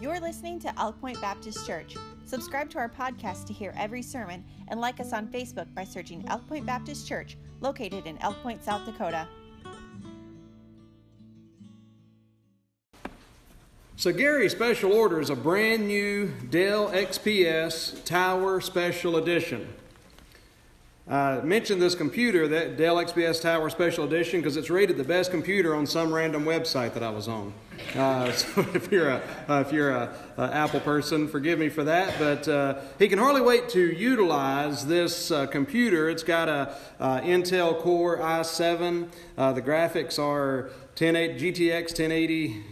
You're listening to Elk Point Baptist Church. Subscribe to our podcast to hear every sermon and like us on Facebook by searching Elk Point Baptist Church, located in Elk Point, South Dakota. So Gary Special Order is a brand new Dell XPS Tower Special Edition. I mentioned this computer, that Dell XPS Tower Special Edition, because it's rated the best computer on some random website that I was on. Uh, so if you're a uh, if you're a, a, Apple person, forgive me for that. But uh, he can hardly wait to utilize this uh, computer. It's got a uh, Intel Core i7. Uh, the graphics are 10, GTX 1080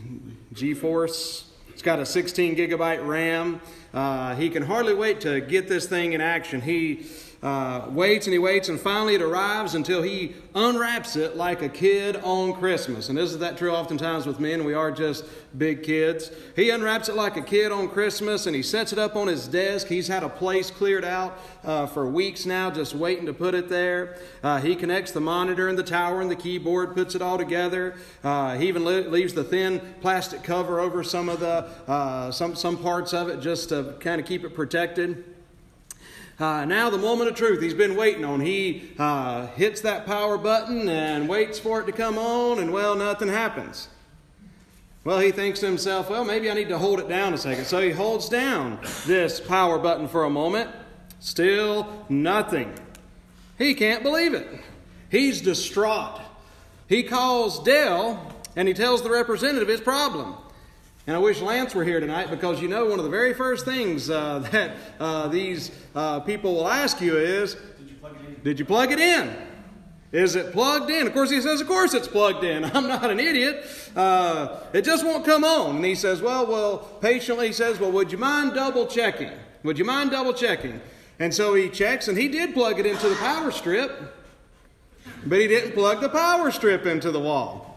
GeForce. It's got a 16 gigabyte RAM. Uh, he can hardly wait to get this thing in action. He uh, waits and he waits, and finally it arrives until he unwraps it like a kid on Christmas. And isn't that true oftentimes with men? We are just big kids. He unwraps it like a kid on Christmas and he sets it up on his desk. He's had a place cleared out uh, for weeks now, just waiting to put it there. Uh, he connects the monitor and the tower and the keyboard, puts it all together. Uh, he even leaves the thin plastic cover over some of the uh, some some parts of it just to kind of keep it protected. Uh, now, the moment of truth he's been waiting on. He uh, hits that power button and waits for it to come on, and well, nothing happens. Well, he thinks to himself, well, maybe I need to hold it down a second. So he holds down this power button for a moment. Still nothing. He can't believe it. He's distraught. He calls Dell and he tells the representative his problem. And I wish Lance were here tonight because you know one of the very first things uh, that uh, these uh, people will ask you is Did you plug it in? Did you plug it in? Is it plugged in? Of course, he says, Of course it's plugged in. I'm not an idiot. Uh, it just won't come on. And he says, Well, well, patiently, he says, Well, would you mind double checking? Would you mind double checking? And so he checks, and he did plug it into the power strip, but he didn't plug the power strip into the wall.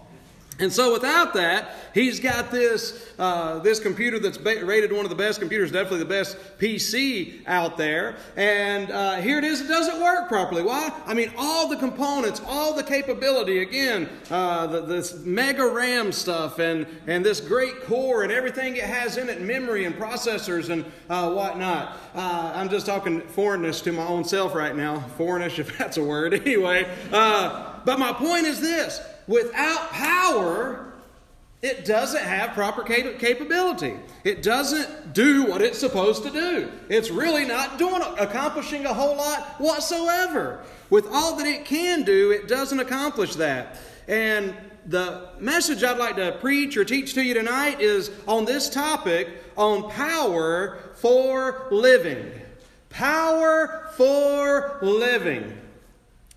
And so without that, he's got this, uh, this computer that's rated one of the best computers, definitely the best PC out there. And uh, here it is, it doesn't work properly. Why? I mean, all the components, all the capability, again, uh, the, this mega RAM stuff and, and this great core and everything it has in it, memory and processors and uh, whatnot. Uh, I'm just talking foreignness to my own self right now. Foreignish, if that's a word. Anyway, uh, but my point is this without power, it doesn't have proper capability. It doesn't do what it's supposed to do. It's really not doing accomplishing a whole lot whatsoever. With all that it can do, it doesn't accomplish that. And the message I'd like to preach or teach to you tonight is on this topic on power for living. Power for living.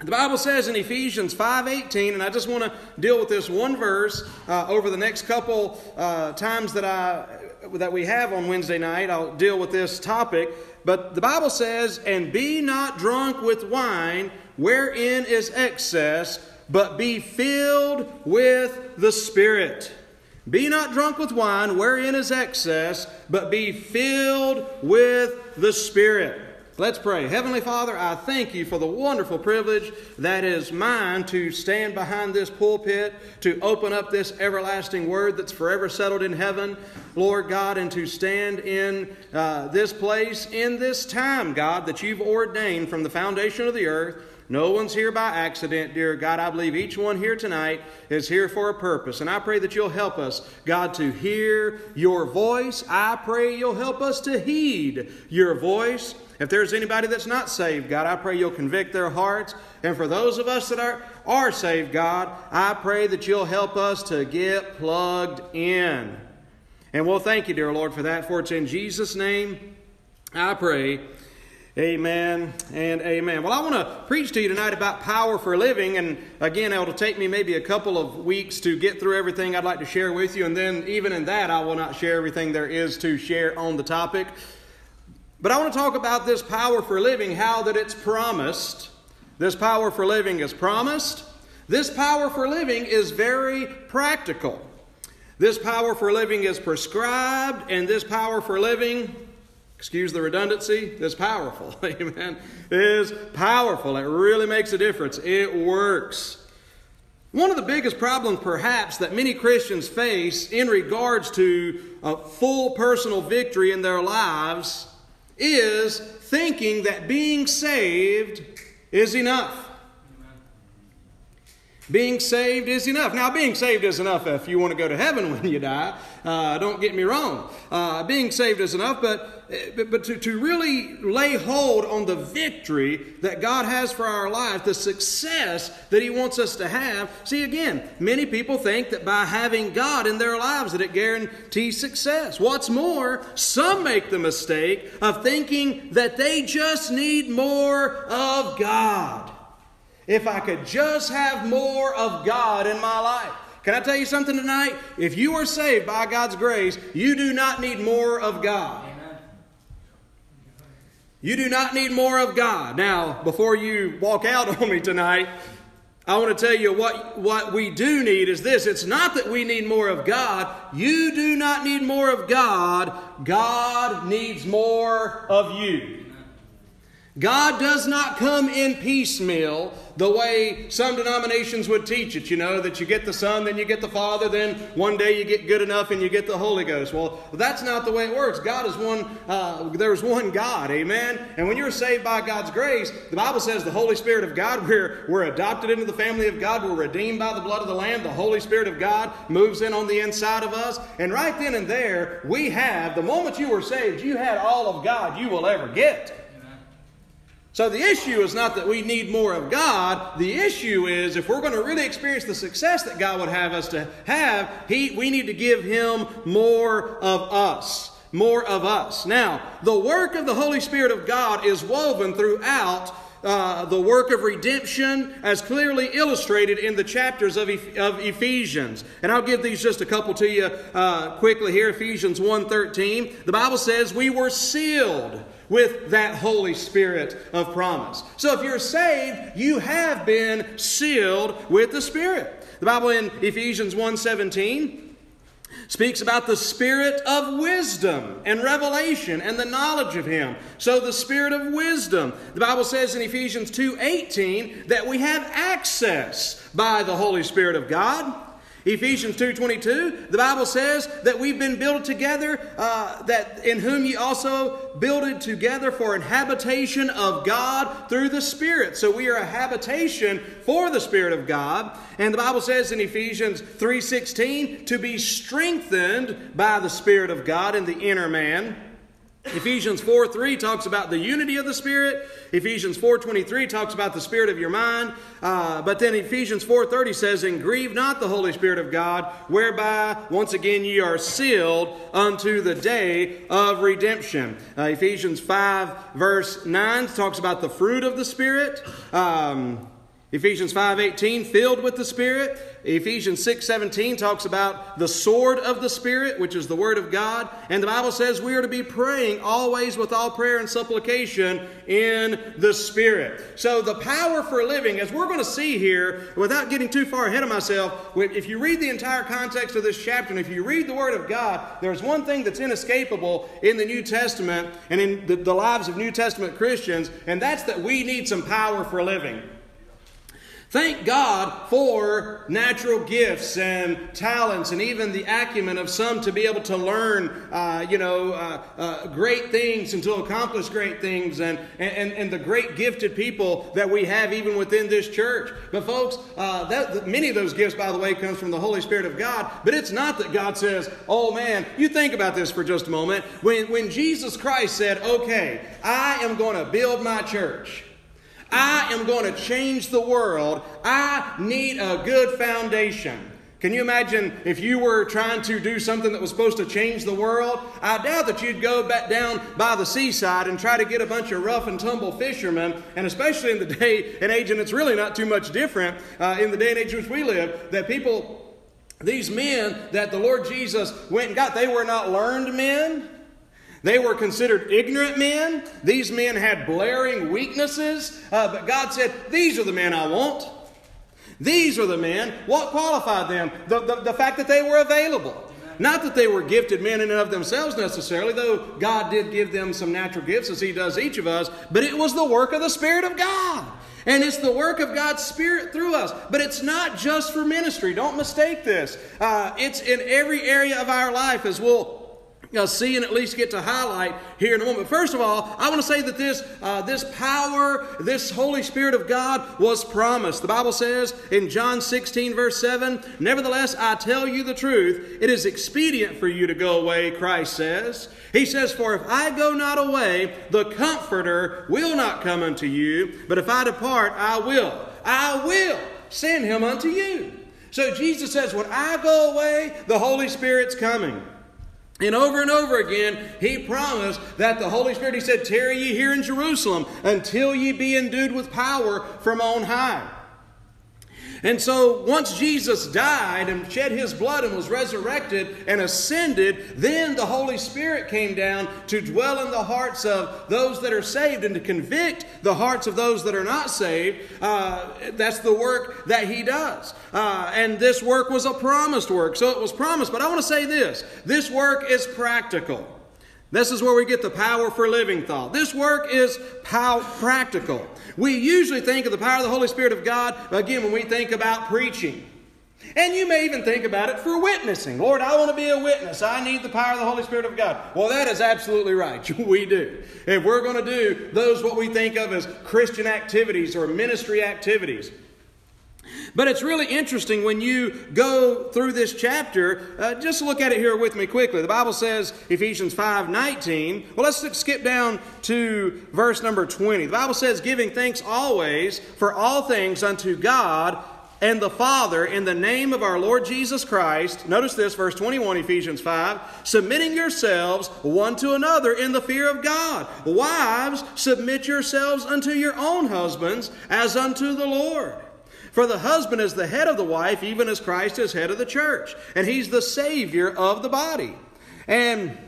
The Bible says in Ephesians 5:18, and I just want to deal with this one verse uh, over the next couple uh, times that I that we have on Wednesday night. I'll deal with this topic. But the Bible says, "And be not drunk with wine, wherein is excess, but be filled with the Spirit." Be not drunk with wine, wherein is excess, but be filled with the Spirit. Let's pray. Heavenly Father, I thank you for the wonderful privilege that is mine to stand behind this pulpit, to open up this everlasting word that's forever settled in heaven, Lord God, and to stand in uh, this place in this time, God, that you've ordained from the foundation of the earth. No one's here by accident, dear God. I believe each one here tonight is here for a purpose. And I pray that you'll help us, God, to hear your voice. I pray you'll help us to heed your voice. If there's anybody that's not saved, God, I pray you'll convict their hearts. And for those of us that are, are saved, God, I pray that you'll help us to get plugged in. And we'll thank you, dear Lord, for that. For it's in Jesus' name I pray. Amen and amen. Well, I want to preach to you tonight about power for living. And again, it'll take me maybe a couple of weeks to get through everything I'd like to share with you. And then, even in that, I will not share everything there is to share on the topic. But I want to talk about this power for living, how that it's promised. This power for living is promised. This power for living is very practical. This power for living is prescribed, and this power for living, excuse the redundancy, is powerful. Amen. Is powerful. It really makes a difference. It works. One of the biggest problems, perhaps, that many Christians face in regards to a full personal victory in their lives is thinking that being saved is enough. Being saved is enough. Now, being saved is enough if you want to go to heaven when you die. Uh, don't get me wrong. Uh, being saved is enough, but, but, but to, to really lay hold on the victory that God has for our life, the success that He wants us to have. See, again, many people think that by having God in their lives that it guarantees success. What's more, some make the mistake of thinking that they just need more of God. If I could just have more of God in my life. Can I tell you something tonight? If you are saved by God's grace, you do not need more of God. You do not need more of God. Now, before you walk out on me tonight, I want to tell you what, what we do need is this. It's not that we need more of God. You do not need more of God. God needs more of you. God does not come in piecemeal the way some denominations would teach it, you know, that you get the Son, then you get the Father, then one day you get good enough and you get the Holy Ghost. Well, that's not the way it works. God is one, uh, there's one God, amen? And when you're saved by God's grace, the Bible says the Holy Spirit of God, we're, we're adopted into the family of God, we're redeemed by the blood of the Lamb, the Holy Spirit of God moves in on the inside of us, and right then and there, we have, the moment you were saved, you had all of God you will ever get. So the issue is not that we need more of God. The issue is if we're going to really experience the success that God would have us to have, he, we need to give Him more of us. More of us. Now, the work of the Holy Spirit of God is woven throughout uh, the work of redemption as clearly illustrated in the chapters of, e- of Ephesians. And I'll give these just a couple to you uh, quickly here. Ephesians 1.13. The Bible says, we were sealed with that Holy Spirit of promise. So if you're saved, you have been sealed with the Spirit. The Bible in Ephesians 1:17 speaks about the spirit of wisdom and revelation and the knowledge of him. So the spirit of wisdom. The Bible says in Ephesians 2:18 that we have access by the Holy Spirit of God Ephesians 2.22, the Bible says that we've been built together, uh, that in whom ye also builded together for an habitation of God through the Spirit. So we are a habitation for the Spirit of God. And the Bible says in Ephesians 3.16, to be strengthened by the Spirit of God in the inner man. Ephesians 4 3 talks about the unity of the Spirit. Ephesians 4 23 talks about the Spirit of your mind. Uh, but then Ephesians 4 30 says, And grieve not the Holy Spirit of God, whereby once again ye are sealed unto the day of redemption. Uh, Ephesians 5 verse 9 talks about the fruit of the Spirit. Um, Ephesians 5:18 filled with the Spirit. Ephesians 6:17 talks about the sword of the Spirit, which is the word of God, and the Bible says we are to be praying always with all prayer and supplication in the Spirit. So the power for living as we're going to see here without getting too far ahead of myself, if you read the entire context of this chapter and if you read the word of God, there's one thing that's inescapable in the New Testament and in the, the lives of New Testament Christians, and that's that we need some power for living. Thank God for natural gifts and talents and even the acumen of some to be able to learn, uh, you know, uh, uh, great things and to accomplish great things and, and, and the great gifted people that we have even within this church. But folks, uh, that, many of those gifts, by the way, comes from the Holy Spirit of God. But it's not that God says, oh man, you think about this for just a moment. When, when Jesus Christ said, okay, I am going to build my church. I am going to change the world. I need a good foundation. Can you imagine if you were trying to do something that was supposed to change the world? I doubt that you'd go back down by the seaside and try to get a bunch of rough and tumble fishermen, and especially in the day and age, and it's really not too much different uh, in the day and age in which we live, that people, these men that the Lord Jesus went and got, they were not learned men. They were considered ignorant men. These men had blaring weaknesses. Uh, but God said, These are the men I want. These are the men. What qualified them? The, the, the fact that they were available. Not that they were gifted men in and of themselves necessarily, though God did give them some natural gifts as He does each of us, but it was the work of the Spirit of God. And it's the work of God's Spirit through us. But it's not just for ministry. Don't mistake this. Uh, it's in every area of our life as we'll uh, see and at least get to highlight here in a moment. First of all, I want to say that this, uh, this power, this Holy Spirit of God was promised. The Bible says in John 16, verse 7, Nevertheless, I tell you the truth, it is expedient for you to go away, Christ says. He says, For if I go not away, the Comforter will not come unto you, but if I depart, I will. I will send him unto you. So Jesus says, When I go away, the Holy Spirit's coming. And over and over again, he promised that the Holy Spirit, he said, Tarry ye here in Jerusalem until ye be endued with power from on high. And so once Jesus died and shed his blood and was resurrected and ascended, then the Holy Spirit came down to dwell in the hearts of those that are saved and to convict the hearts of those that are not saved. Uh, that's the work that he does. Uh, and this work was a promised work. So it was promised. But I want to say this this work is practical. This is where we get the power for living thought. This work is pow- practical. We usually think of the power of the Holy Spirit of God, again, when we think about preaching. And you may even think about it for witnessing. Lord, I want to be a witness. I need the power of the Holy Spirit of God. Well, that is absolutely right. We do. If we're going to do those what we think of as Christian activities or ministry activities, but it's really interesting when you go through this chapter. Uh, just look at it here with me quickly. The Bible says, Ephesians 5 19. Well, let's skip down to verse number 20. The Bible says, giving thanks always for all things unto God and the Father in the name of our Lord Jesus Christ. Notice this, verse 21, Ephesians 5. Submitting yourselves one to another in the fear of God. Wives, submit yourselves unto your own husbands as unto the Lord. For the husband is the head of the wife, even as Christ is head of the church. And he's the Savior of the body. And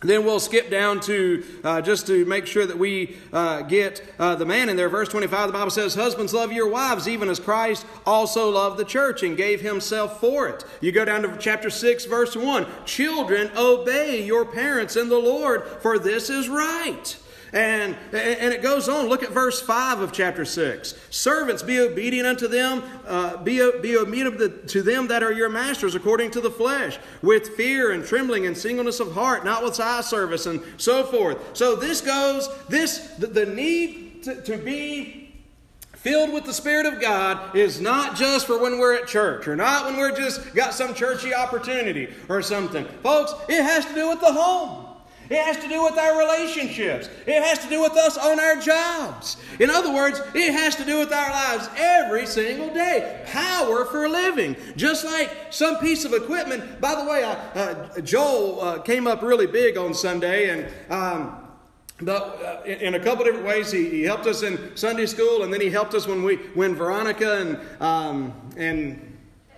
then we'll skip down to uh, just to make sure that we uh, get uh, the man in there. Verse 25, the Bible says, Husbands, love your wives, even as Christ also loved the church and gave himself for it. You go down to chapter 6, verse 1. Children, obey your parents in the Lord, for this is right. And, and it goes on. Look at verse 5 of chapter 6. Servants, be obedient unto them, uh, be, be obedient to them that are your masters according to the flesh, with fear and trembling and singleness of heart, not with eye service and so forth. So this goes, this the, the need to, to be filled with the Spirit of God is not just for when we're at church or not when we're just got some churchy opportunity or something. Folks, it has to do with the home. It has to do with our relationships. It has to do with us on our jobs. In other words, it has to do with our lives every single day. Power for living. Just like some piece of equipment. By the way, uh, Joel uh, came up really big on Sunday and. Um, but uh, in a couple different ways, he, he, helped us in Sunday school, and then he helped us when we when Veronica and um, and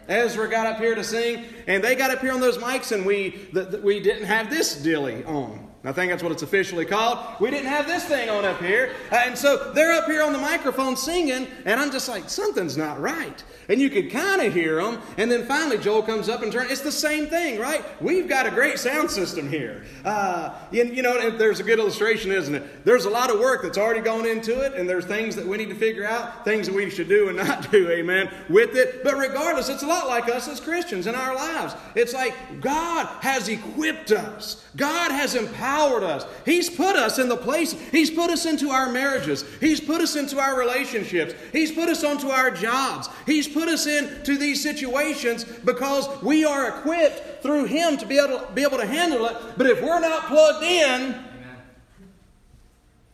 Ezra got up here to sing, and they got up here on those mics, and we the, the, we didn't have this dilly on. I think that's what it's officially called. We didn't have this thing on up here. Uh, and so they're up here on the microphone singing, and I'm just like, something's not right. And you could kind of hear them. And then finally, Joel comes up and turns. It's the same thing, right? We've got a great sound system here. Uh, you, you know, there's a good illustration, isn't it? There's a lot of work that's already gone into it, and there's things that we need to figure out, things that we should do and not do, amen, with it. But regardless, it's a lot like us as Christians in our lives. It's like God has equipped us, God has empowered us. He's put us in the place, He's put us into our marriages, He's put us into our relationships, He's put us onto our jobs, He's put us into these situations because we are equipped through Him to be able to, be able to handle it. But if we're not plugged in,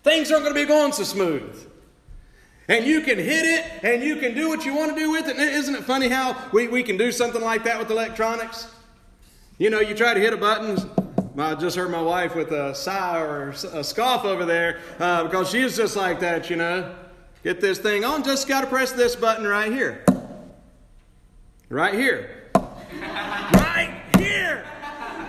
things aren't going to be going so smooth. And you can hit it and you can do what you want to do with it. And isn't it funny how we, we can do something like that with electronics? You know, you try to hit a button. I just heard my wife with a sigh or a scoff over there uh, because she's just like that, you know. Get this thing on, just got to press this button right here. Right here. right here.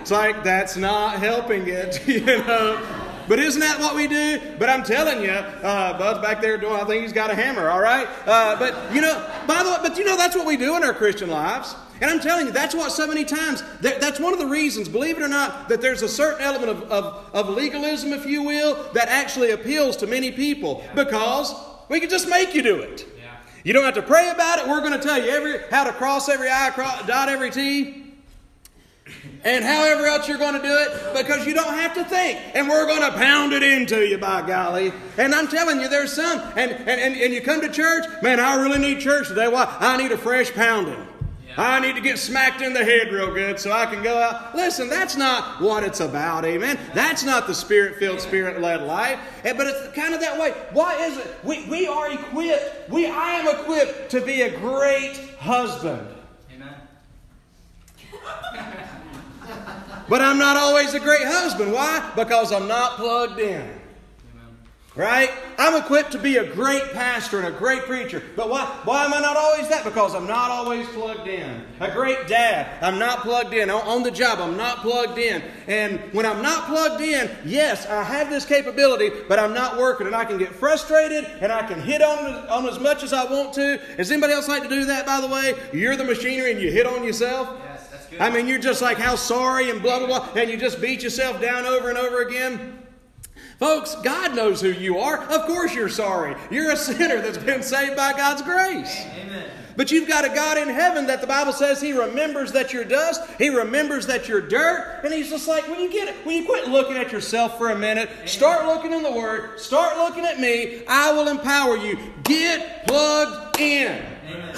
It's like that's not helping it, you know. But isn't that what we do? But I'm telling you, uh, Bud's back there doing. I think he's got a hammer. All right. Uh, but you know, by the way, but you know that's what we do in our Christian lives. And I'm telling you, that's what so many times, that's one of the reasons, believe it or not, that there's a certain element of, of, of legalism, if you will, that actually appeals to many people. Because We can just make you do it. Yeah. You don't have to pray about it. We're going to tell you every how to cross every I, cross, dot every T, and however else you're going to do it because you don't have to think. And we're going to pound it into you, by golly. And I'm telling you, there's some. And, and, and, and you come to church, man, I really need church today. Why? I need a fresh pounding. I need to get smacked in the head real good so I can go out. Listen, that's not what it's about, amen. That's not the spirit filled, spirit led life. But it's kind of that way. Why is it? We, we are equipped. We, I am equipped to be a great husband. Amen. But I'm not always a great husband. Why? Because I'm not plugged in. Right? I'm equipped to be a great pastor and a great preacher. But why, why am I not always that? Because I'm not always plugged in. A great dad, I'm not plugged in. On, on the job, I'm not plugged in. And when I'm not plugged in, yes, I have this capability, but I'm not working. And I can get frustrated and I can hit on, on as much as I want to. Does anybody else like to do that, by the way? You're the machinery and you hit on yourself? Yes, that's good. I mean, you're just like, how sorry and blah, blah, blah, and you just beat yourself down over and over again. Folks, God knows who you are. Of course, you're sorry. You're a sinner that's been saved by God's grace. Amen. But you've got a God in heaven that the Bible says He remembers that you're dust, He remembers that you're dirt, and He's just like, when you get it, when you quit looking at yourself for a minute, start looking in the Word, start looking at me, I will empower you. Get plugged in. Amen.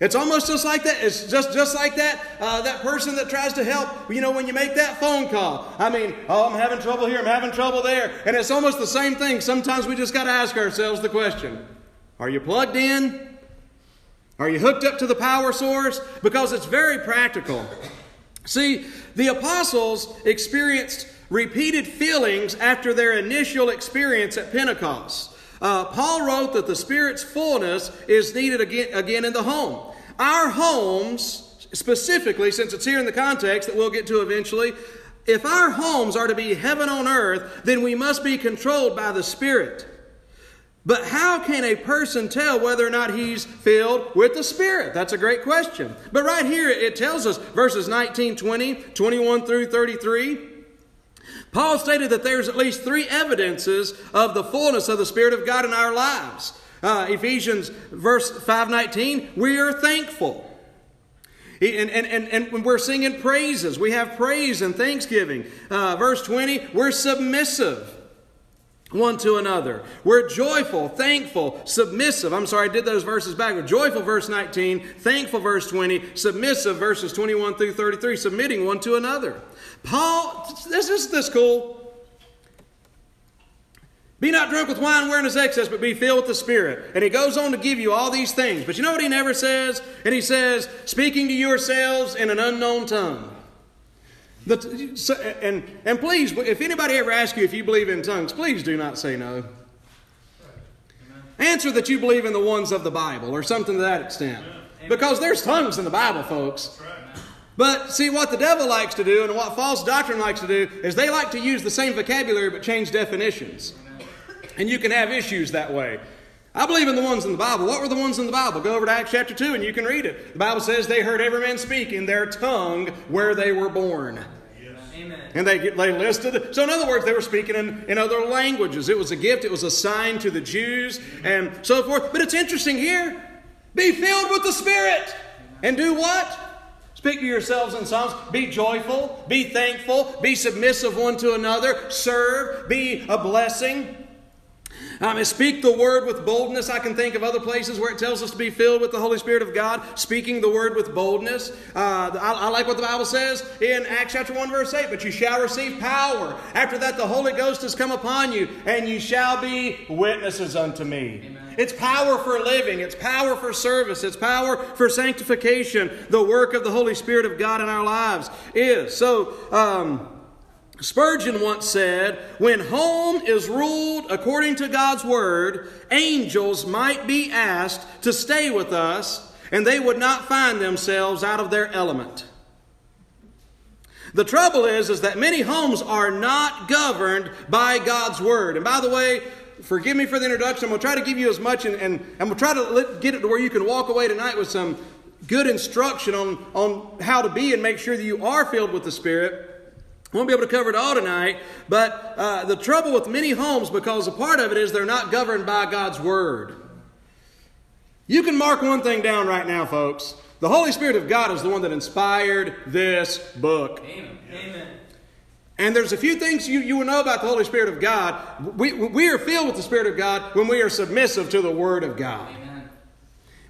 It's almost just like that. It's just just like that. Uh, that person that tries to help. You know, when you make that phone call. I mean, oh, I'm having trouble here. I'm having trouble there. And it's almost the same thing. Sometimes we just got to ask ourselves the question: Are you plugged in? Are you hooked up to the power source? Because it's very practical. See, the apostles experienced repeated feelings after their initial experience at Pentecost. Uh, Paul wrote that the Spirit's fullness is needed again, again in the home. Our homes, specifically, since it's here in the context that we'll get to eventually, if our homes are to be heaven on earth, then we must be controlled by the Spirit. But how can a person tell whether or not he's filled with the Spirit? That's a great question. But right here it tells us, verses 19, 20, 21 through 33. Paul stated that there's at least three evidences of the fullness of the Spirit of God in our lives. Uh, Ephesians verse 519, we are thankful. And, and, and, and we're singing praises, we have praise and thanksgiving. Uh, verse 20, we're submissive one to another. We're joyful, thankful, submissive. I'm sorry, I did those verses backward. Joyful, verse 19, thankful, verse 20, submissive, verses 21 through 33, submitting one to another. Paul, this is this cool. Be not drunk with wine wherein is excess, but be filled with the Spirit. And he goes on to give you all these things. But you know what he never says? And he says, speaking to yourselves in an unknown tongue. The, so, and, and please, if anybody ever asks you if you believe in tongues, please do not say no. Answer that you believe in the ones of the Bible or something to that extent. Because there's tongues in the Bible, folks. But see, what the devil likes to do and what false doctrine likes to do is they like to use the same vocabulary but change definitions. And you can have issues that way. I believe in the ones in the Bible. What were the ones in the Bible? Go over to Acts chapter 2 and you can read it. The Bible says they heard every man speak in their tongue where they were born. Amen. And they, they listed, so in other words, they were speaking in, in other languages. It was a gift, it was a sign to the Jews, and so forth. But it's interesting here be filled with the Spirit. And do what? Speak to yourselves in songs. Be joyful, be thankful, be submissive one to another, serve, be a blessing. I mean, speak the word with boldness. I can think of other places where it tells us to be filled with the Holy Spirit of God, speaking the word with boldness. Uh, I, I like what the Bible says in Acts chapter 1, verse 8. But you shall receive power. After that, the Holy Ghost has come upon you, and you shall be witnesses unto me. Amen. It's power for living, it's power for service, it's power for sanctification. The work of the Holy Spirit of God in our lives is. So, um, Spurgeon once said, When home is ruled according to God's word, angels might be asked to stay with us, and they would not find themselves out of their element. The trouble is, is that many homes are not governed by God's word. And by the way, forgive me for the introduction. I'm going to try to give you as much, and, and going to try to let, get it to where you can walk away tonight with some good instruction on, on how to be and make sure that you are filled with the Spirit. Won't be able to cover it all tonight, but uh, the trouble with many homes, because a part of it is they're not governed by God's Word. You can mark one thing down right now, folks. The Holy Spirit of God is the one that inspired this book. Amen. Amen. And there's a few things you, you will know about the Holy Spirit of God. We, we are filled with the Spirit of God when we are submissive to the Word of God. Amen.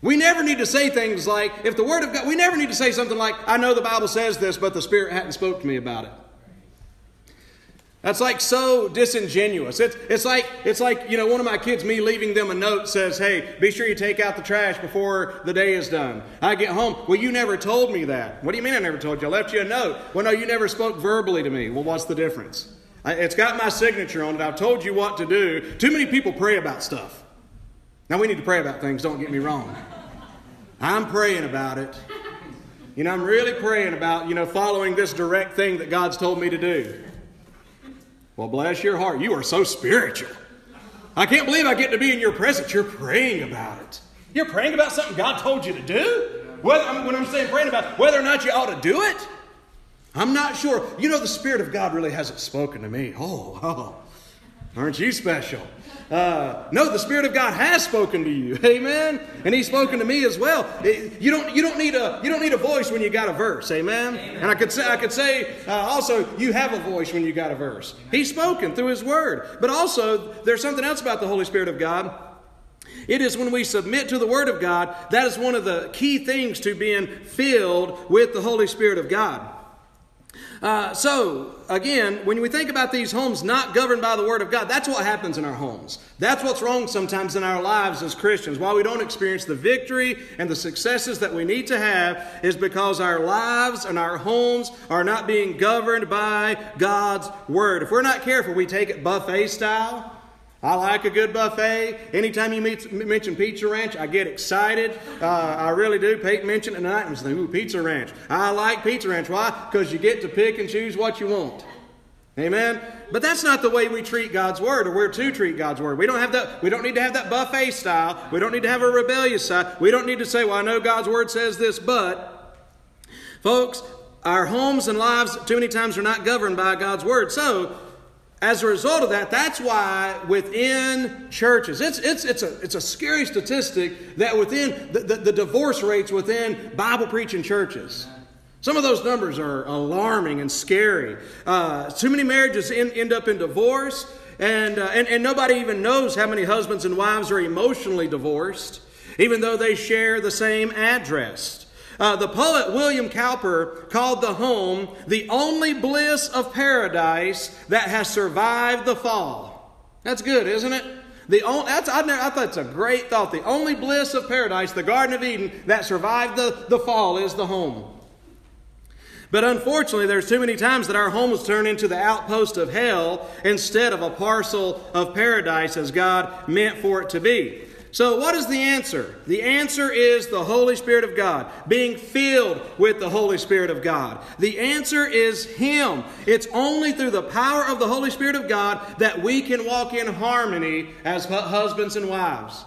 We never need to say things like, if the Word of God, we never need to say something like, I know the Bible says this, but the Spirit hadn't spoke to me about it. That's like so disingenuous. It's, it's like it's like you know one of my kids, me leaving them a note says, "Hey, be sure you take out the trash before the day is done." I get home. Well, you never told me that. What do you mean I never told you? I left you a note. Well, no, you never spoke verbally to me. Well, what's the difference? I, it's got my signature on it. I've told you what to do. Too many people pray about stuff. Now we need to pray about things. Don't get me wrong. I'm praying about it. You know, I'm really praying about you know following this direct thing that God's told me to do. Well, bless your heart. You are so spiritual. I can't believe I get to be in your presence. You're praying about it. You're praying about something God told you to do? Whether, I mean, when I'm saying praying about whether or not you ought to do it, I'm not sure. You know, the Spirit of God really hasn't spoken to me. Oh, oh. Aren't you special? Uh, no, the Spirit of God has spoken to you. Amen. And He's spoken to me as well. You don't, you don't, need, a, you don't need a voice when you got a verse. Amen. Amen. And I could say, I could say uh, also, you have a voice when you got a verse. He's spoken through His Word. But also, there's something else about the Holy Spirit of God. It is when we submit to the Word of God, that is one of the key things to being filled with the Holy Spirit of God. Uh, so, again, when we think about these homes not governed by the Word of God, that's what happens in our homes. That's what's wrong sometimes in our lives as Christians. Why we don't experience the victory and the successes that we need to have is because our lives and our homes are not being governed by God's Word. If we're not careful, we take it buffet style. I like a good buffet. Anytime you meet, mention Pizza Ranch, I get excited. Uh, I really do. Peyton mentioned it tonight ooh, Pizza Ranch. I like Pizza Ranch. Why? Because you get to pick and choose what you want. Amen? But that's not the way we treat God's Word, or we're to treat God's Word. We don't have that, we don't need to have that buffet style. We don't need to have a rebellious side. We don't need to say, well, I know God's Word says this, but folks, our homes and lives too many times are not governed by God's Word. So as a result of that, that's why within churches, it's, it's, it's, a, it's a scary statistic that within the, the, the divorce rates within Bible preaching churches. Some of those numbers are alarming and scary. Uh, too many marriages end, end up in divorce, and, uh, and, and nobody even knows how many husbands and wives are emotionally divorced, even though they share the same address. Uh, the poet William Cowper called the home the only bliss of paradise that has survived the fall. That's good, isn't it? The only, that's, I, never, I thought it's a great thought. The only bliss of paradise, the Garden of Eden, that survived the, the fall is the home. But unfortunately, there's too many times that our homes turn into the outpost of hell instead of a parcel of paradise as God meant for it to be. So, what is the answer? The answer is the Holy Spirit of God, being filled with the Holy Spirit of God. The answer is Him. It's only through the power of the Holy Spirit of God that we can walk in harmony as husbands and wives.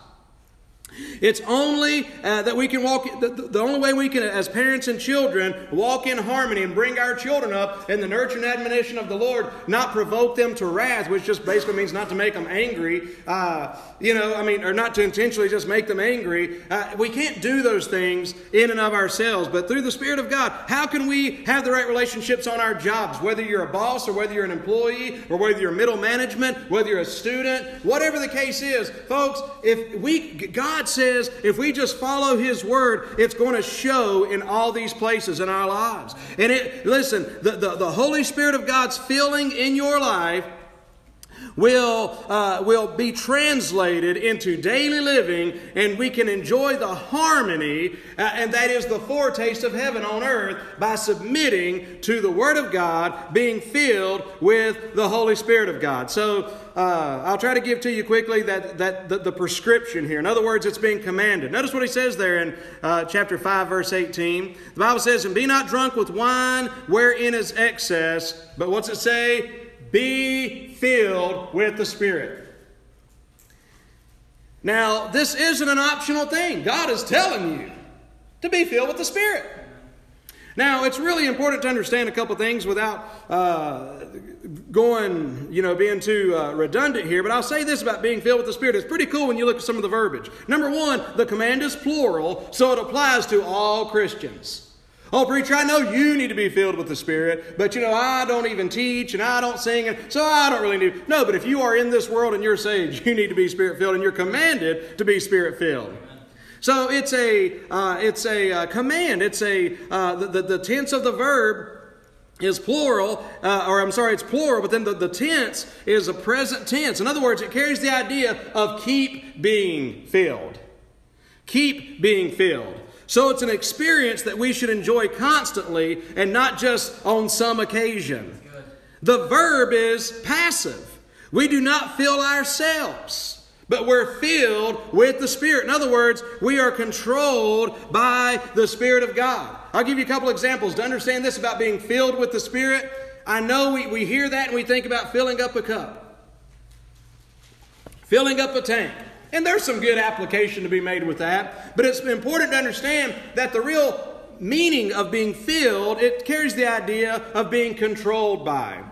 It's only uh, that we can walk, the, the, only way we can, as parents and children, walk in harmony and bring our children up in the nurture and admonition of the Lord, not provoke them to wrath, which just basically means not to make them angry, uh, you know, I mean, or not to intentionally just make them angry. Uh, we can't do those things in and of ourselves, but through the Spirit of God, how can we have the right relationships on our jobs, whether you're a boss or whether you're an employee or whether you're middle management, whether you're a student, whatever the case is, folks, if we, God God says if we just follow His word, it's going to show in all these places in our lives. And it, listen, the, the, the Holy Spirit of God's filling in your life will, uh, will be translated into daily living, and we can enjoy the harmony, uh, and that is the foretaste of heaven on earth by submitting to the Word of God, being filled with the Holy Spirit of God. So, uh, I'll try to give to you quickly that, that the, the, prescription here. In other words, it's being commanded. Notice what he says there in uh, chapter 5, verse 18. The Bible says, And be not drunk with wine wherein is excess, but what's it say? Be filled with the Spirit. Now, this isn't an optional thing. God is telling you to be filled with the Spirit. Now, it's really important to understand a couple things without uh, going, you know, being too uh, redundant here, but I'll say this about being filled with the Spirit. It's pretty cool when you look at some of the verbiage. Number one, the command is plural, so it applies to all Christians. Oh, preacher, I know you need to be filled with the Spirit, but you know, I don't even teach and I don't sing, and so I don't really need. No, but if you are in this world and you're saved, you need to be Spirit filled, and you're commanded to be Spirit filled. So it's a uh, it's a uh, command. It's a uh, the, the, the tense of the verb is plural, uh, or I'm sorry, it's plural, but then the, the tense is a present tense. In other words, it carries the idea of keep being filled. Keep being filled. So it's an experience that we should enjoy constantly and not just on some occasion. The verb is passive. We do not fill ourselves, but we're filled with the Spirit. In other words, we are controlled by the Spirit of God. I'll give you a couple examples to understand this about being filled with the Spirit. I know we, we hear that and we think about filling up a cup, filling up a tank. And there's some good application to be made with that. But it's important to understand that the real meaning of being filled, it carries the idea of being controlled by.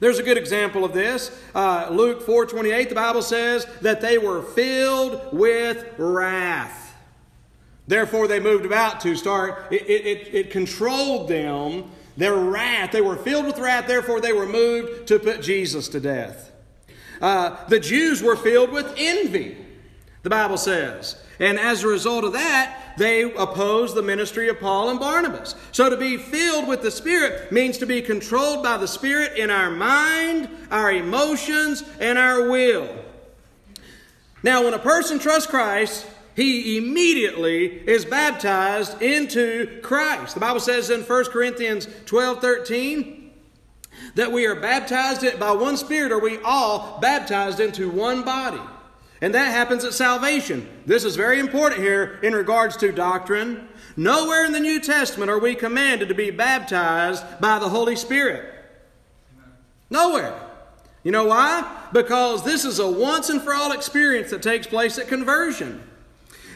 There's a good example of this. Uh, Luke 4.28, the Bible says that they were filled with wrath. Therefore, they moved about to start, it, it, it controlled them, their wrath. They were filled with wrath, therefore, they were moved to put Jesus to death. Uh, the Jews were filled with envy, the Bible says. And as a result of that, they opposed the ministry of Paul and Barnabas. So to be filled with the Spirit means to be controlled by the Spirit in our mind, our emotions, and our will. Now, when a person trusts Christ, he immediately is baptized into Christ. The Bible says in 1 Corinthians 12 13, that we are baptized by one Spirit, are we all baptized into one body. And that happens at salvation. This is very important here in regards to doctrine. Nowhere in the New Testament are we commanded to be baptized by the Holy Spirit. Nowhere. You know why? Because this is a once and for all experience that takes place at conversion.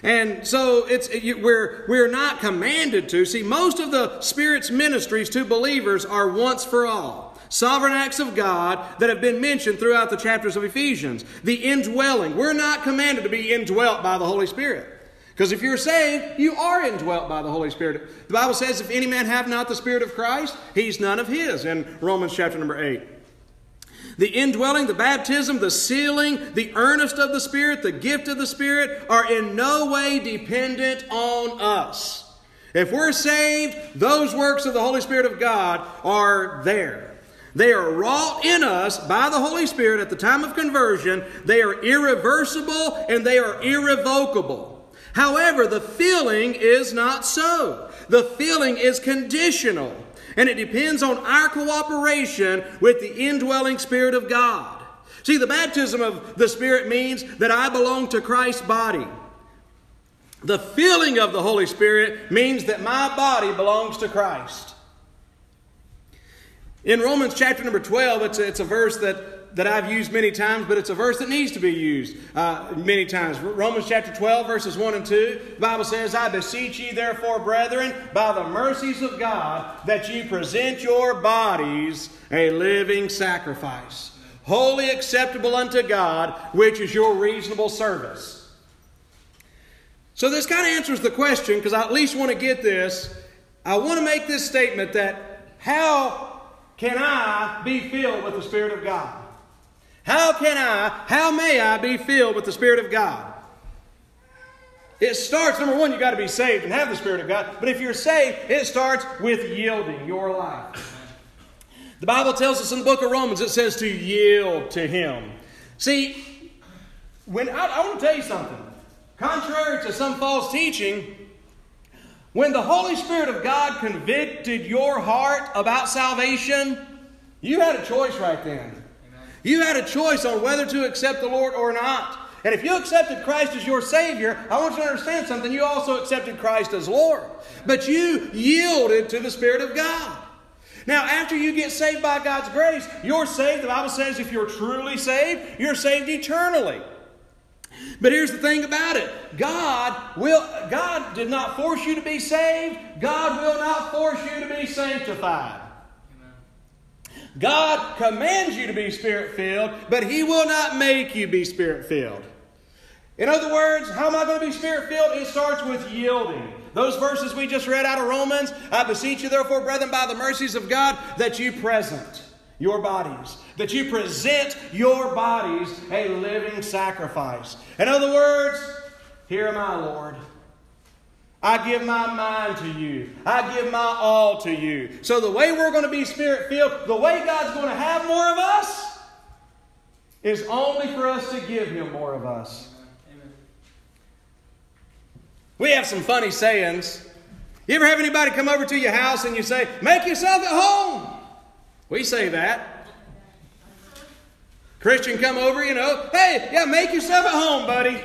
And so it's we're we're not commanded to. See, most of the Spirit's ministries to believers are once for all sovereign acts of God that have been mentioned throughout the chapters of Ephesians. The indwelling. We're not commanded to be indwelt by the Holy Spirit. Because if you're saved, you are indwelt by the Holy Spirit. The Bible says, if any man have not the Spirit of Christ, he's none of his in Romans chapter number 8. The indwelling, the baptism, the sealing, the earnest of the Spirit, the gift of the Spirit are in no way dependent on us. If we're saved, those works of the Holy Spirit of God are there. They are wrought in us by the Holy Spirit at the time of conversion. They are irreversible and they are irrevocable. However, the feeling is not so. The feeling is conditional, and it depends on our cooperation with the indwelling Spirit of God. See, the baptism of the Spirit means that I belong to Christ's body. The feeling of the Holy Spirit means that my body belongs to Christ. In Romans chapter number 12, it's a, it's a verse that, that I've used many times, but it's a verse that needs to be used uh, many times. Romans chapter 12, verses 1 and 2, the Bible says, I beseech ye, therefore, brethren, by the mercies of God, that ye present your bodies a living sacrifice, wholly acceptable unto God, which is your reasonable service. So this kind of answers the question, because I at least want to get this. I want to make this statement that how can I be filled with the Spirit of God? How can I, how may I be filled with the Spirit of God? It starts, number one, you got to be saved and have the Spirit of God. But if you're saved, it starts with yielding your life. The Bible tells us in the book of Romans, it says to yield to Him. See, when I, I want to tell you something. Contrary to some false teaching, when the Holy Spirit of God convicted your heart about salvation, you had a choice right then. You had a choice on whether to accept the Lord or not. And if you accepted Christ as your Savior, I want you to understand something. You also accepted Christ as Lord. But you yielded to the Spirit of God. Now, after you get saved by God's grace, you're saved. The Bible says if you're truly saved, you're saved eternally. But here's the thing about it. God will God did not force you to be saved. God will not force you to be sanctified. God commands you to be spirit filled, but He will not make you be spirit filled. In other words, how am I going to be spirit filled? It starts with yielding. Those verses we just read out of Romans I beseech you, therefore, brethren, by the mercies of God, that you present your bodies, that you present your bodies a living sacrifice. In other words, here am I, Lord. I give my mind to you. I give my all to you. So, the way we're going to be spirit filled, the way God's going to have more of us, is only for us to give Him more of us. Amen. We have some funny sayings. You ever have anybody come over to your house and you say, Make yourself at home? We say that. Christian come over, you know, hey, yeah, make yourself at home, buddy.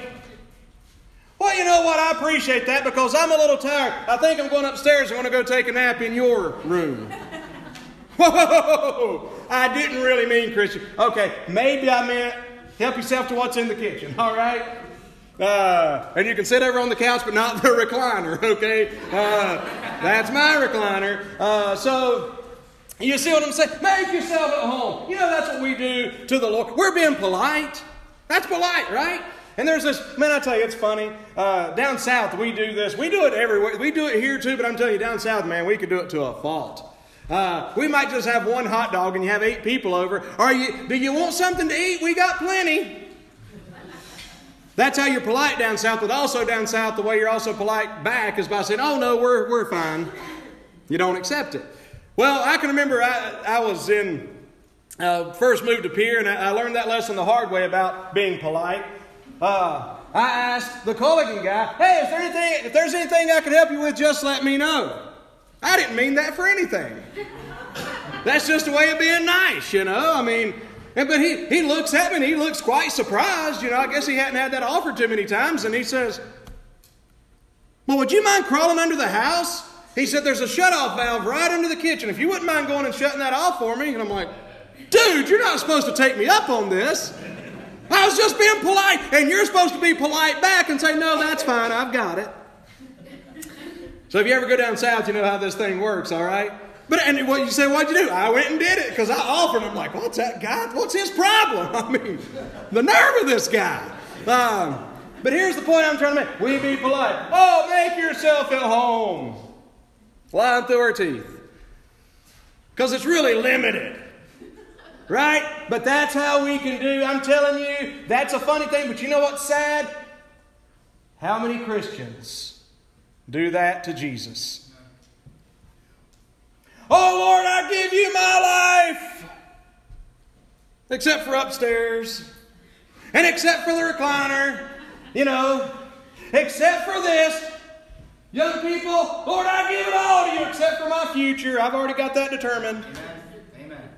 Well, you know what? I appreciate that because I'm a little tired. I think I'm going upstairs. I want to go take a nap in your room. Whoa! I didn't really mean Christian. Okay, maybe I meant help yourself to what's in the kitchen. All right. Uh, and you can sit over on the couch, but not the recliner. Okay, uh, that's my recliner. Uh, so you see what I'm saying? Make yourself at home. You know, that's what we do to the Lord. We're being polite. That's polite, right? And there's this, man, I tell you, it's funny. Uh, down south, we do this. We do it everywhere. We do it here too, but I'm telling you, down south, man, we could do it to a fault. Uh, we might just have one hot dog and you have eight people over. Are you, do you want something to eat? We got plenty. That's how you're polite down south, but also down south, the way you're also polite back is by saying, oh no, we're, we're fine. You don't accept it. Well, I can remember I, I was in, uh, first moved to Pierre, and I, I, learned that lesson the hard way about being polite. Uh, I asked the Culligan guy, hey, is there anything, if there's anything I can help you with, just let me know. I didn't mean that for anything. That's just a way of being nice, you know? I mean, but he, he looks at me and he looks quite surprised. You know, I guess he hadn't had that offered too many times. And he says, Well, would you mind crawling under the house? He said, There's a shut-off valve right under the kitchen. If you wouldn't mind going and shutting that off for me. And I'm like, Dude, you're not supposed to take me up on this. I was just being polite. And you're supposed to be polite back and say, No, that's fine. I've got it. So if you ever go down south, you know how this thing works, all right? But and what you say, what'd you do? I went and did it because I offered. I'm like, what's that guy? What's his problem? I mean, the nerve of this guy. Um, but here's the point I'm trying to make. We be polite. Oh, make yourself at home lying through our teeth. Because it's really limited. Right? But that's how we can do. I'm telling you, that's a funny thing, but you know what's sad? How many Christians do that to Jesus? Oh Lord, I give you my life. Except for upstairs. And except for the recliner. You know. Except for this. Young people, Lord, I give it all to you except for my future. I've already got that determined. Amen. Amen.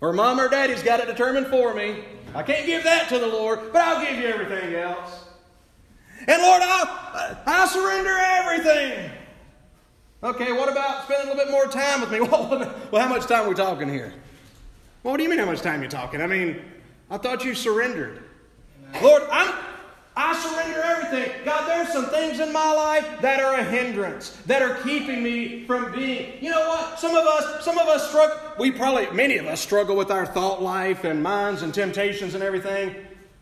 Or mom or daddy's got it determined for me. I can't give that to the Lord, but I'll give you everything else. And Lord, I'll, I'll surrender everything. Okay, what about spending a little bit more time with me? Well, how much time are we talking here? Well, what do you mean how much time you talking? I mean, I thought you surrendered. Amen. Lord, I'm I surrender everything. God, there's some things in my life that are a hindrance, that are keeping me from being. You know what? Some of us, some of us struggle. We probably, many of us struggle with our thought life and minds and temptations and everything.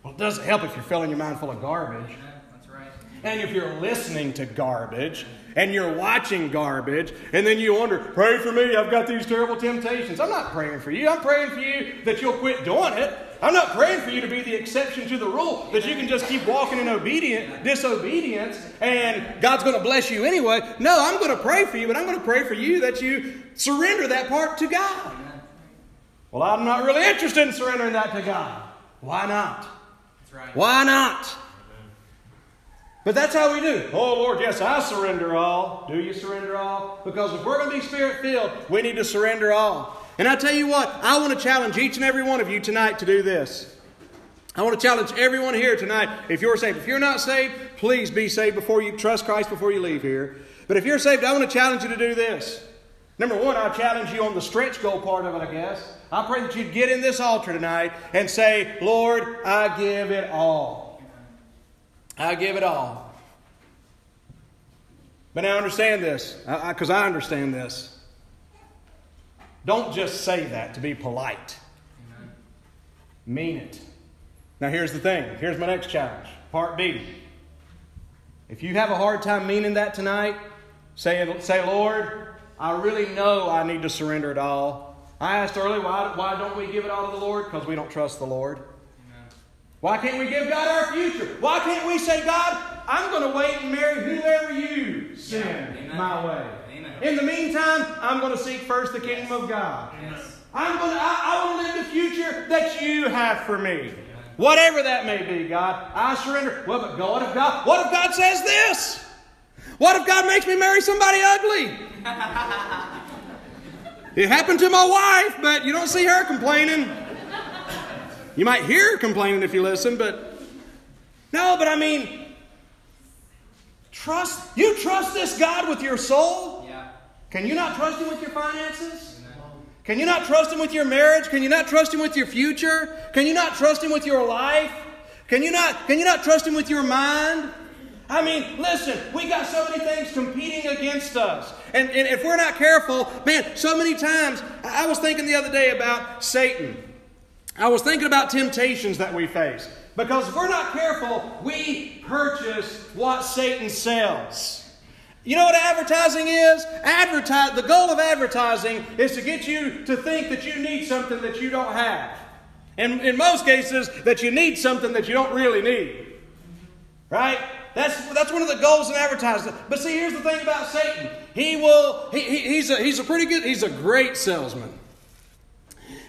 Well, it doesn't help if you're filling your mind full of garbage. That's right. And if you're listening to garbage and you're watching garbage, and then you wonder, pray for me, I've got these terrible temptations. I'm not praying for you. I'm praying for you that you'll quit doing it. I'm not praying for you to be the exception to the rule, that you can just keep walking in obedient, disobedience, and God's going to bless you anyway. No, I'm going to pray for you, but I'm going to pray for you that you surrender that part to God. Well, I'm not really interested in surrendering that to God. Why not? Right. Why not? But that's how we do. Oh, Lord, yes, I surrender all. Do you surrender all? Because if we're going to be spirit filled, we need to surrender all. And I tell you what, I want to challenge each and every one of you tonight to do this. I want to challenge everyone here tonight. If you're saved, if you're not saved, please be saved before you trust Christ before you leave here. But if you're saved, I want to challenge you to do this. Number one, I challenge you on the stretch goal part of it, I guess. I pray that you'd get in this altar tonight and say, Lord, I give it all. I give it all. But now understand this, because I, I, I understand this. Don't just say that to be polite. Amen. Mean it. Now, here's the thing. Here's my next challenge. Part B. If you have a hard time meaning that tonight, say, say Lord, I really know I need to surrender it all. I asked earlier, why, why don't we give it all to the Lord? Because we don't trust the Lord. Amen. Why can't we give God our future? Why can't we say, God, I'm going to wait and marry whoever you send yeah. my way? In the meantime, I'm going to seek first the kingdom of God. Yes. I'm going to, I, I want to live the future that you have for me. Whatever that may be, God, I surrender. Well, but God, if God, what if God says this? What if God makes me marry somebody ugly? it happened to my wife, but you don't see her complaining. You might hear her complaining if you listen, but no, but I mean, trust. You trust this God with your soul? Can you not trust Him with your finances? Can you not trust Him with your marriage? Can you not trust Him with your future? Can you not trust Him with your life? Can you not, can you not trust Him with your mind? I mean, listen, we got so many things competing against us. And, and if we're not careful, man, so many times, I was thinking the other day about Satan. I was thinking about temptations that we face. Because if we're not careful, we purchase what Satan sells. You know what advertising is? Advertise, the goal of advertising is to get you to think that you need something that you don't have. And in most cases, that you need something that you don't really need. Right? That's, that's one of the goals in advertising. But see, here's the thing about Satan. He will, he, he, he's, a, he's a pretty good, he's a great salesman.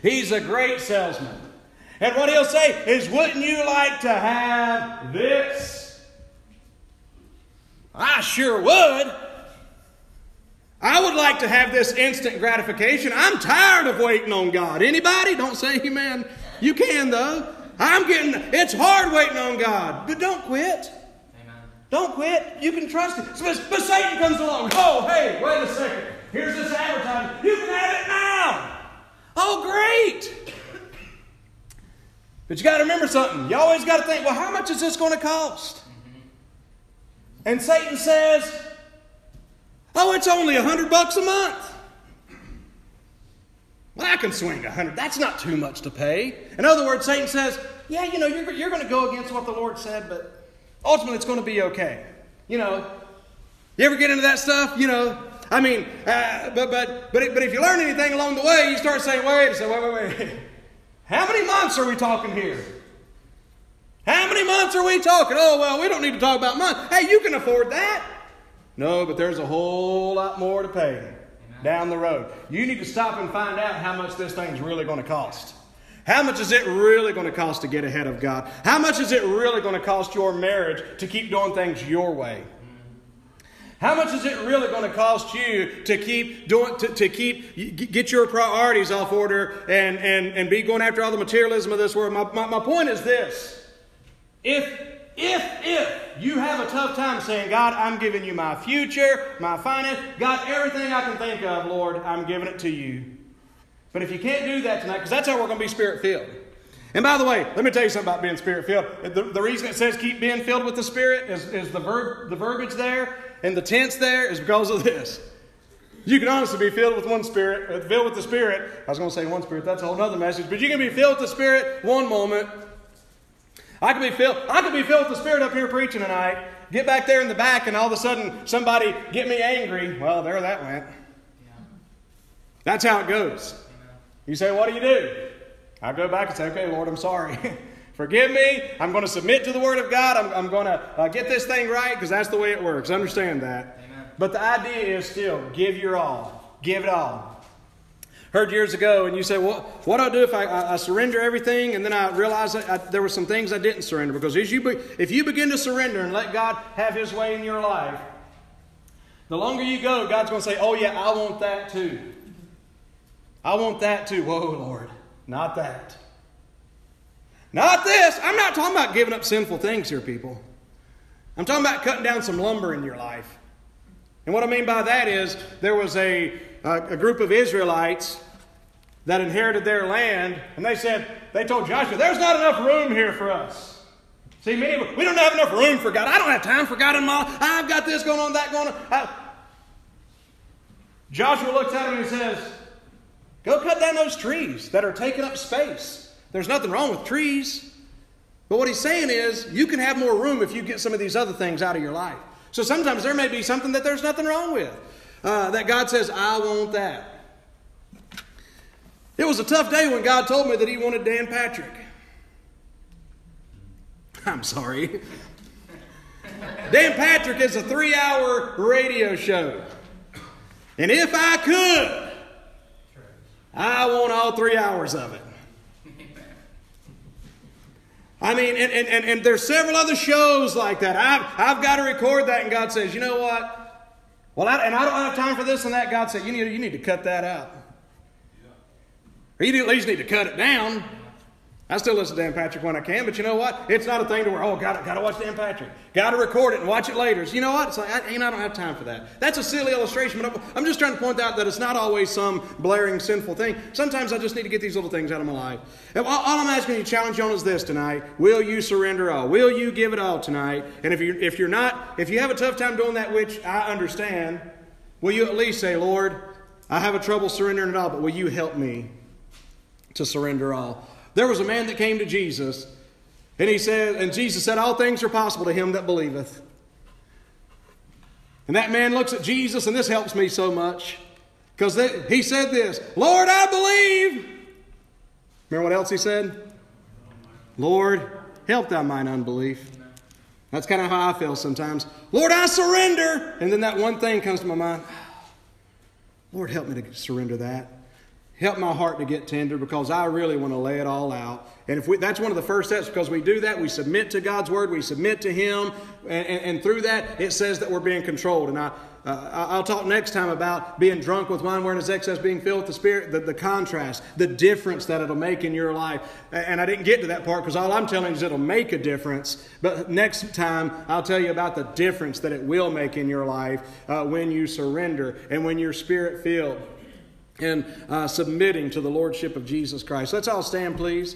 He's a great salesman. And what he'll say is, wouldn't you like to have this? I sure would. I would like to have this instant gratification. I'm tired of waiting on God. Anybody? Don't say amen. You can though. I'm getting it's hard waiting on God. But don't quit. Amen. Don't quit. You can trust. But, but Satan comes along. Oh, hey, wait a second. Here's this advertisement. You can have it now. Oh, great. But you got to remember something. You always got to think, well, how much is this going to cost? And Satan says, Oh, it's only a hundred bucks a month. Well, I can swing a hundred. That's not too much to pay. In other words, Satan says, Yeah, you know, you're, you're going to go against what the Lord said, but ultimately it's going to be okay. You know, you ever get into that stuff? You know, I mean, uh, but, but, but, but if you learn anything along the way, you start saying, Wait, say, wait, wait, wait. How many months are we talking here? How many months are we talking? Oh, well, we don't need to talk about months. Hey, you can afford that. No, but there's a whole lot more to pay Amen. down the road. You need to stop and find out how much this thing's really going to cost. How much is it really going to cost to get ahead of God? How much is it really going to cost your marriage to keep doing things your way? How much is it really going to cost you to keep doing to, to keep get your priorities off order and, and, and be going after all the materialism of this world? My, my, my point is this if, if, if you have a tough time saying, God, I'm giving you my future, my finance, God, everything I can think of, Lord, I'm giving it to you. But if you can't do that tonight, because that's how we're going to be spirit filled. And by the way, let me tell you something about being spirit filled. The, the reason it says keep being filled with the Spirit is, is the, verb, the verbiage there and the tense there is because of this. You can honestly be filled with one spirit, uh, filled with the Spirit. I was going to say one spirit, that's a whole other message. But you can be filled with the Spirit one moment I could be filled, I could be filled with the Spirit up here preaching tonight, get back there in the back, and all of a sudden somebody get me angry. Well, there that went. That's how it goes. You say, What do you do? I go back and say, Okay, Lord, I'm sorry. Forgive me. I'm going to submit to the Word of God. I'm, I'm going to uh, get this thing right because that's the way it works. Understand that. Amen. But the idea is still give your all. Give it all heard years ago, and you say, well, what do I do if I, I, I surrender everything and then I realize I, there were some things I didn't surrender? Because as you be, if you begin to surrender and let God have His way in your life, the longer you go, God's going to say, oh, yeah, I want that too. I want that too. Whoa, Lord, not that. Not this. I'm not talking about giving up sinful things here, people. I'm talking about cutting down some lumber in your life. And what I mean by that is there was a, a, group of Israelites that inherited their land, and they said, they told Joshua, there's not enough room here for us. See, me, we don't have enough room for God. I don't have time for God in my life. I've got this going on, that going on. I... Joshua looks at him and says, Go cut down those trees that are taking up space. There's nothing wrong with trees. But what he's saying is, you can have more room if you get some of these other things out of your life. So sometimes there may be something that there's nothing wrong with. Uh, that God says, I want that. It was a tough day when God told me that He wanted Dan Patrick. I'm sorry. Dan Patrick is a three hour radio show. And if I could, I want all three hours of it. I mean, and, and, and, and, there's several other shows like that. I've, I've got to record that, and God says, you know what? Well, I, and I don't have time for this and that. God said, you need, you need to cut that out. Or you at least need to cut it down. I still listen to Dan Patrick when I can, but you know what? It's not a thing to where, oh, got to watch Dan Patrick. Got to record it and watch it later. So you know what? It's like, I, you know, I don't have time for that. That's a silly illustration, but I'm just trying to point out that it's not always some blaring sinful thing. Sometimes I just need to get these little things out of my life. All, all I'm asking you to challenge you on is this tonight. Will you surrender all? Will you give it all tonight? And if, you, if you're not, if you have a tough time doing that, which I understand, will you at least say, Lord, I have a trouble surrendering it all, but will you help me to surrender all? There was a man that came to Jesus, and he said, and Jesus said, All things are possible to him that believeth. And that man looks at Jesus, and this helps me so much. Because he said this, Lord, I believe. Remember what else he said? Lord, help thou mine unbelief. That's kind of how I feel sometimes. Lord, I surrender. And then that one thing comes to my mind. Lord, help me to surrender that. Help my heart to get tender because I really want to lay it all out. And if we, that's one of the first steps because we do that, we submit to God's word, we submit to Him, and, and, and through that, it says that we're being controlled. And I, uh, I'll talk next time about being drunk with wine, wherein his excess, being filled with the Spirit, the, the contrast, the difference that it'll make in your life. And I didn't get to that part because all I'm telling is it'll make a difference. But next time, I'll tell you about the difference that it will make in your life uh, when you surrender and when you're Spirit filled and uh, submitting to the Lordship of Jesus Christ. Let's all stand, please.